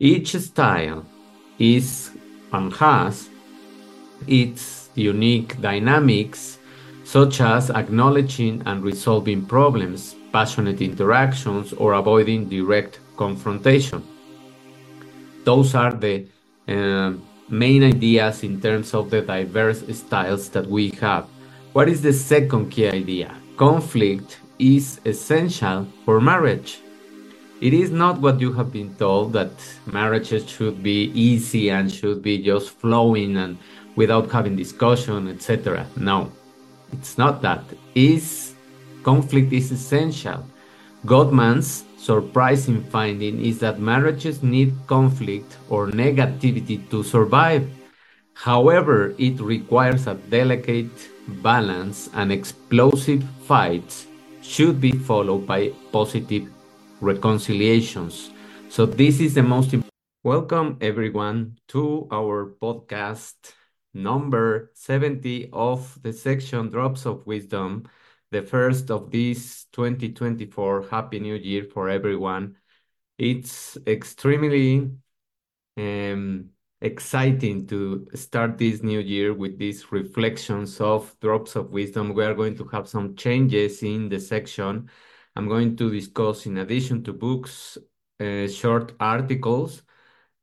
Each style is and has its unique dynamics, such as acknowledging and resolving problems, passionate interactions, or avoiding direct confrontation. Those are the uh, main ideas in terms of the diverse styles that we have. What is the second key idea? Conflict is essential for marriage. It is not what you have been told that marriages should be easy and should be just flowing and without having discussion, etc. No, it's not that. Is conflict is essential. Gottman's surprising finding is that marriages need conflict or negativity to survive. However, it requires a delicate balance and explosive fights should be followed by positive reconciliations. So this is the most important. Welcome everyone to our podcast number 70 of the section Drops of Wisdom, the first of this 2024. Happy New Year for everyone. It's extremely um, exciting to start this new year with these reflections of Drops of Wisdom. We are going to have some changes in the section. I'm going to discuss, in addition to books, uh, short articles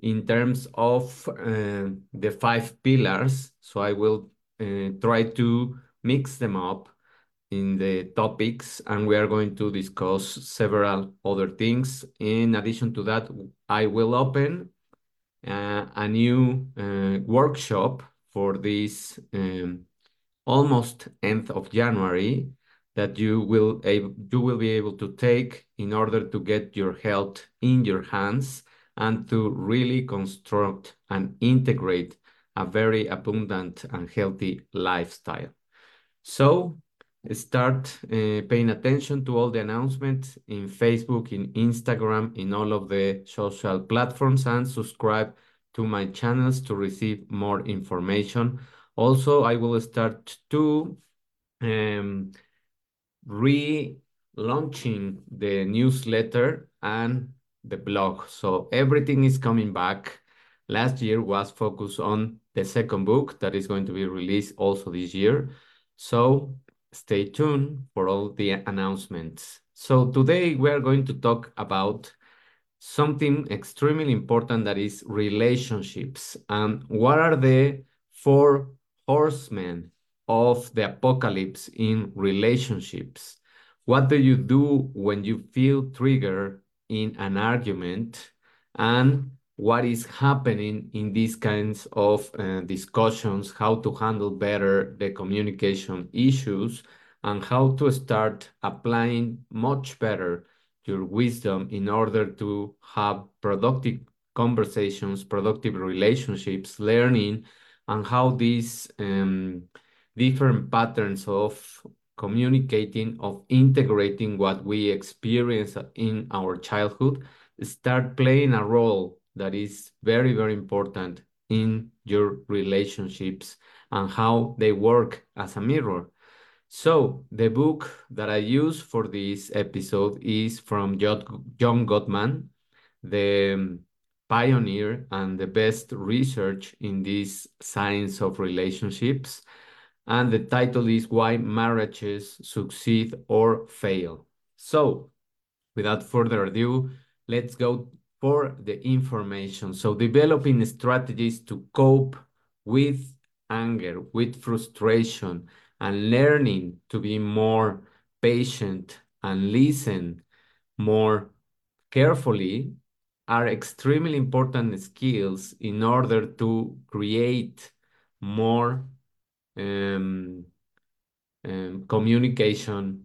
in terms of uh, the five pillars. So I will uh, try to mix them up in the topics and we are going to discuss several other things. In addition to that, I will open uh, a new uh, workshop for this um, almost end of January that you will able, you will be able to take in order to get your health in your hands and to really construct and integrate a very abundant and healthy lifestyle. So start uh, paying attention to all the announcements in Facebook, in Instagram, in all of the social platforms, and subscribe to my channels to receive more information. Also, I will start to um, relaunching the newsletter and the blog. So everything is coming back. Last year was focused on the second book that is going to be released also this year. So stay tuned for all the announcements. So today we are going to talk about something extremely important that is relationships. And what are the four horsemen of the apocalypse in relationships? What do you do when you feel triggered in an argument? And what is happening in these kinds of uh, discussions, how to handle better the communication issues, and how to start applying much better your wisdom in order to have productive conversations, productive relationships, learning, and how these um, different patterns of communicating, of integrating what we experience in our childhood, start playing a role that is very, very important in your relationships and how they work as a mirror. So the book that I use for this episode is from John Gottman, the pioneer and the best research in this science of relationships and the title is Why Marriages Succeed or Fail. So, without further ado, let's go for the information. So, developing strategies to cope with anger, with frustration, and learning to be more patient and listen more carefully are extremely important skills in order to create more um, um, communication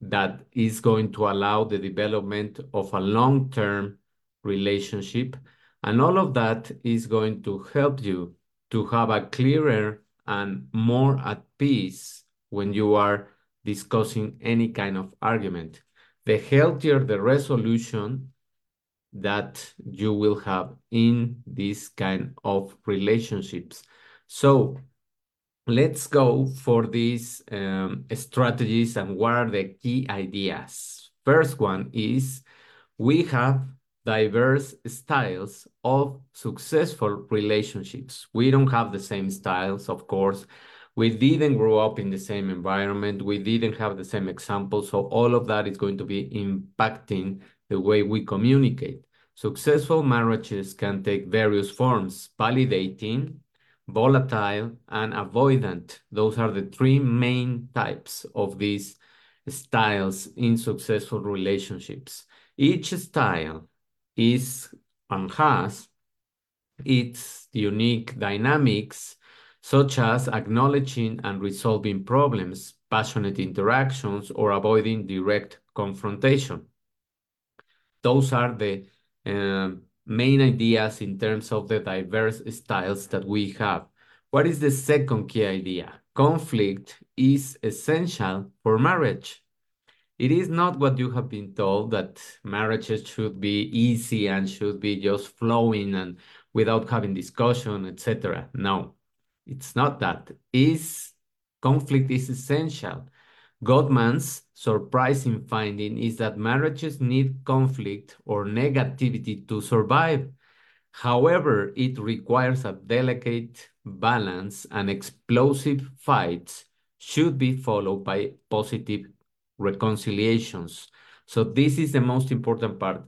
that is going to allow the development of a long-term relationship. And all of that is going to help you to have a clearer and more at peace when you are discussing any kind of argument. The healthier the resolution that you will have in this kind of relationships. So let's go for these um, strategies and what are the key ideas. First one is we have diverse styles of successful relationships. We don't have the same styles, of course. We didn't grow up in the same environment. We didn't have the same examples. So all of that is going to be impacting the way we communicate. Successful marriages can take various forms, validating, volatile, and avoidant. Those are the three main types of these styles in successful relationships. Each style is and has its unique dynamics, such as acknowledging and resolving problems, passionate interactions, or avoiding direct confrontation. Those are the uh, main ideas in terms of the diverse styles that we have. What is the second key idea? Conflict is essential for marriage. It is not what you have been told that marriages should be easy and should be just flowing and without having discussion, etc. No, it's not that. Is conflict is essential. Gottman's surprising finding is that marriages need conflict or negativity to survive. However, it requires a delicate balance and explosive fights should be followed by positive reconciliations. So this is the most important part.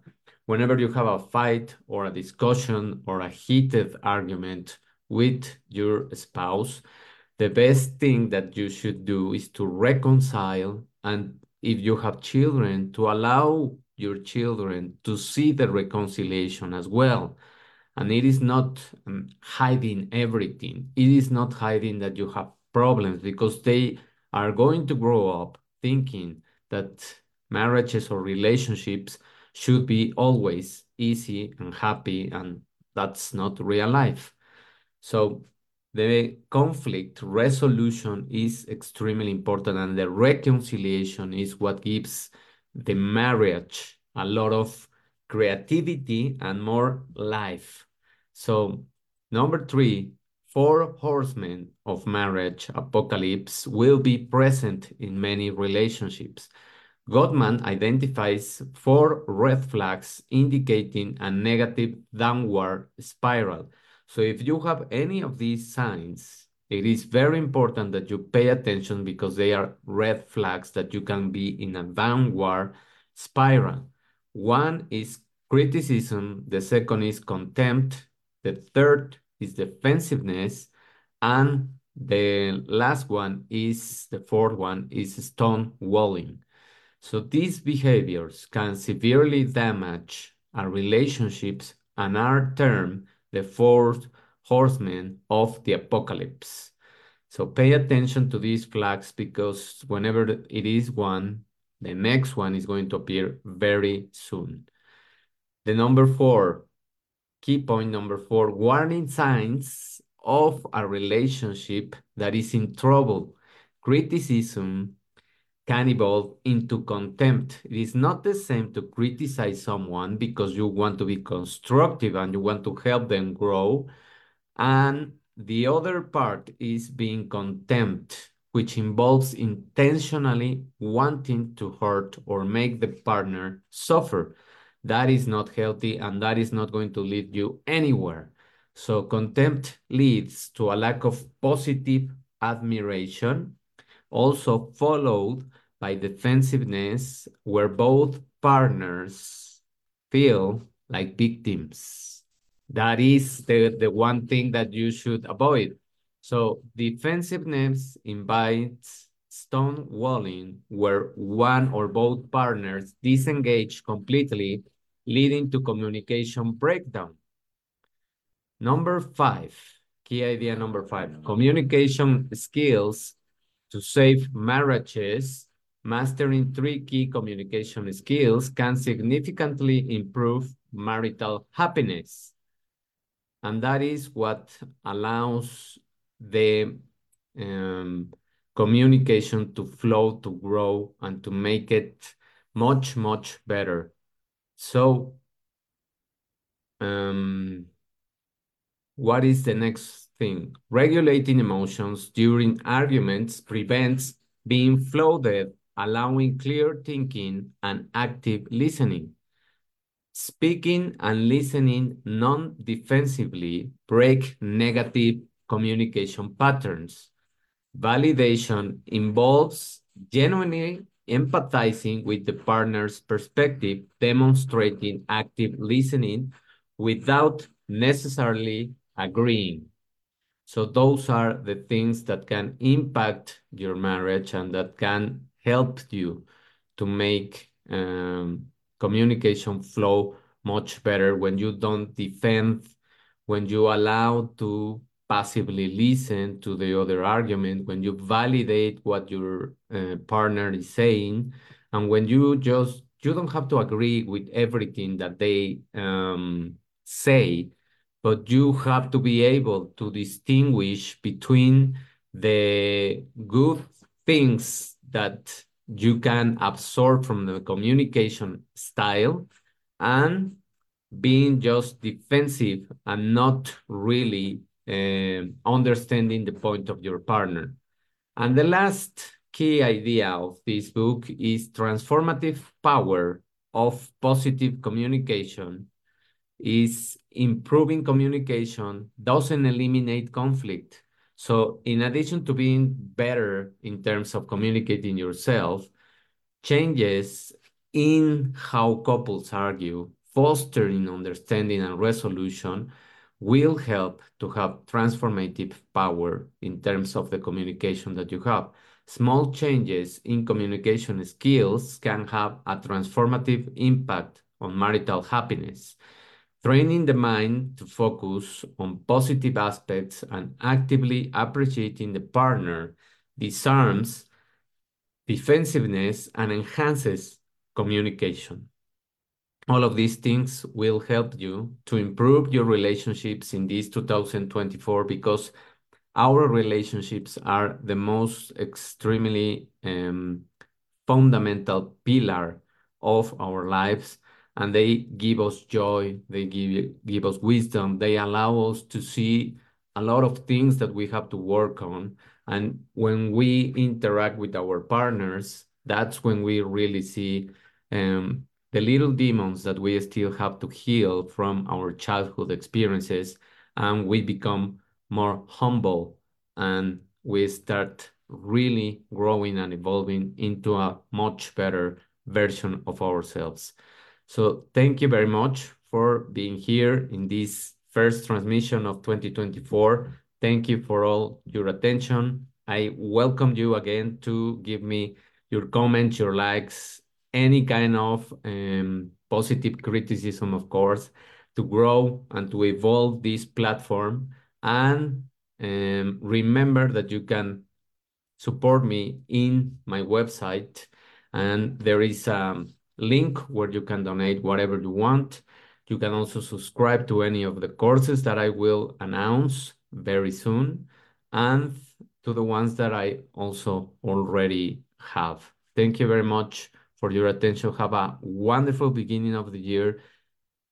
Whenever you have a fight or a discussion or a heated argument with your spouse, the best thing that you should do is to reconcile and if you have children, to allow your children to see the reconciliation as well. And it is not um, hiding everything. It is not hiding that you have problems because they are going to grow up thinking that marriages or relationships should be always easy and happy, and that's not real life. So the conflict resolution is extremely important, and the reconciliation is what gives the marriage a lot of creativity and more life. So, number three, four horsemen of marriage apocalypse will be present in many relationships. Gottman identifies four red flags indicating a negative downward spiral. So if you have any of these signs, it is very important that you pay attention because they are red flags that you can be in a downward spiral. One is criticism, the second is contempt, the third is defensiveness, and the last one is, the fourth one is stonewalling. So these behaviors can severely damage our relationships and are termed the fourth horsemen of the apocalypse. So pay attention to these flags because whenever it is one, the next one is going to appear very soon. The number four, key point number four, warning signs of a relationship that is in trouble. Criticism can evolve into contempt. It is not the same to criticize someone because you want to be constructive and you want to help them grow. And the other part is being contempt, which involves intentionally wanting to hurt or make the partner suffer. That is not healthy and that is not going to lead you anywhere. So contempt leads to a lack of positive admiration, also followed by defensiveness where both partners feel like victims. That is the, the one thing that you should avoid. So defensiveness invites stonewalling where one or both partners disengage completely, leading to communication breakdown. Number five, key idea number five, communication skills to save marriages mastering three key communication skills can significantly improve marital happiness. And that is what allows the um, communication to flow, to grow, and to make it much, much better. So, um, what is the next thing? Regulating emotions during arguments prevents being flooded allowing clear thinking and active listening. Speaking and listening non-defensively break negative communication patterns. Validation involves genuinely empathizing with the partner's perspective, demonstrating active listening without necessarily agreeing. So those are the things that can impact your marriage and that can help you to make um, communication flow much better when you don't defend, when you allow to passively listen to the other argument, when you validate what your uh, partner is saying, and when you just, you don't have to agree with everything that they um, say, but you have to be able to distinguish between the good things that you can absorb from the communication style and being just defensive and not really uh, understanding the point of your partner. And the last key idea of this book is transformative power of positive communication is improving communication doesn't eliminate conflict. So in addition to being better in terms of communicating yourself, changes in how couples argue, fostering understanding and resolution will help to have transformative power in terms of the communication that you have. Small changes in communication skills can have a transformative impact on marital happiness. Training the mind to focus on positive aspects and actively appreciating the partner disarms defensiveness and enhances communication. All of these things will help you to improve your relationships in this 2024 because our relationships are the most extremely um, fundamental pillar of our lives and they give us joy, they give, give us wisdom, they allow us to see a lot of things that we have to work on. And when we interact with our partners, that's when we really see um, the little demons that we still have to heal from our childhood experiences. And we become more humble and we start really growing and evolving into a much better version of ourselves. So thank you very much for being here in this first transmission of 2024. Thank you for all your attention. I welcome you again to give me your comments, your likes, any kind of um, positive criticism, of course, to grow and to evolve this platform. And um, remember that you can support me in my website. And there is um, link where you can donate whatever you want. You can also subscribe to any of the courses that I will announce very soon and to the ones that I also already have. Thank you very much for your attention. Have a wonderful beginning of the year.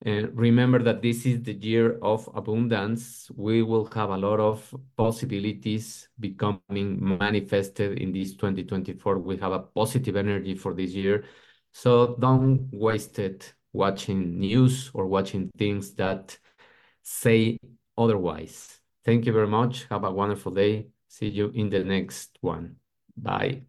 And remember that this is the year of abundance. We will have a lot of possibilities becoming manifested in this 2024. We have a positive energy for this year. So don't waste it watching news or watching things that say otherwise. Thank you very much. Have a wonderful day. See you in the next one. Bye.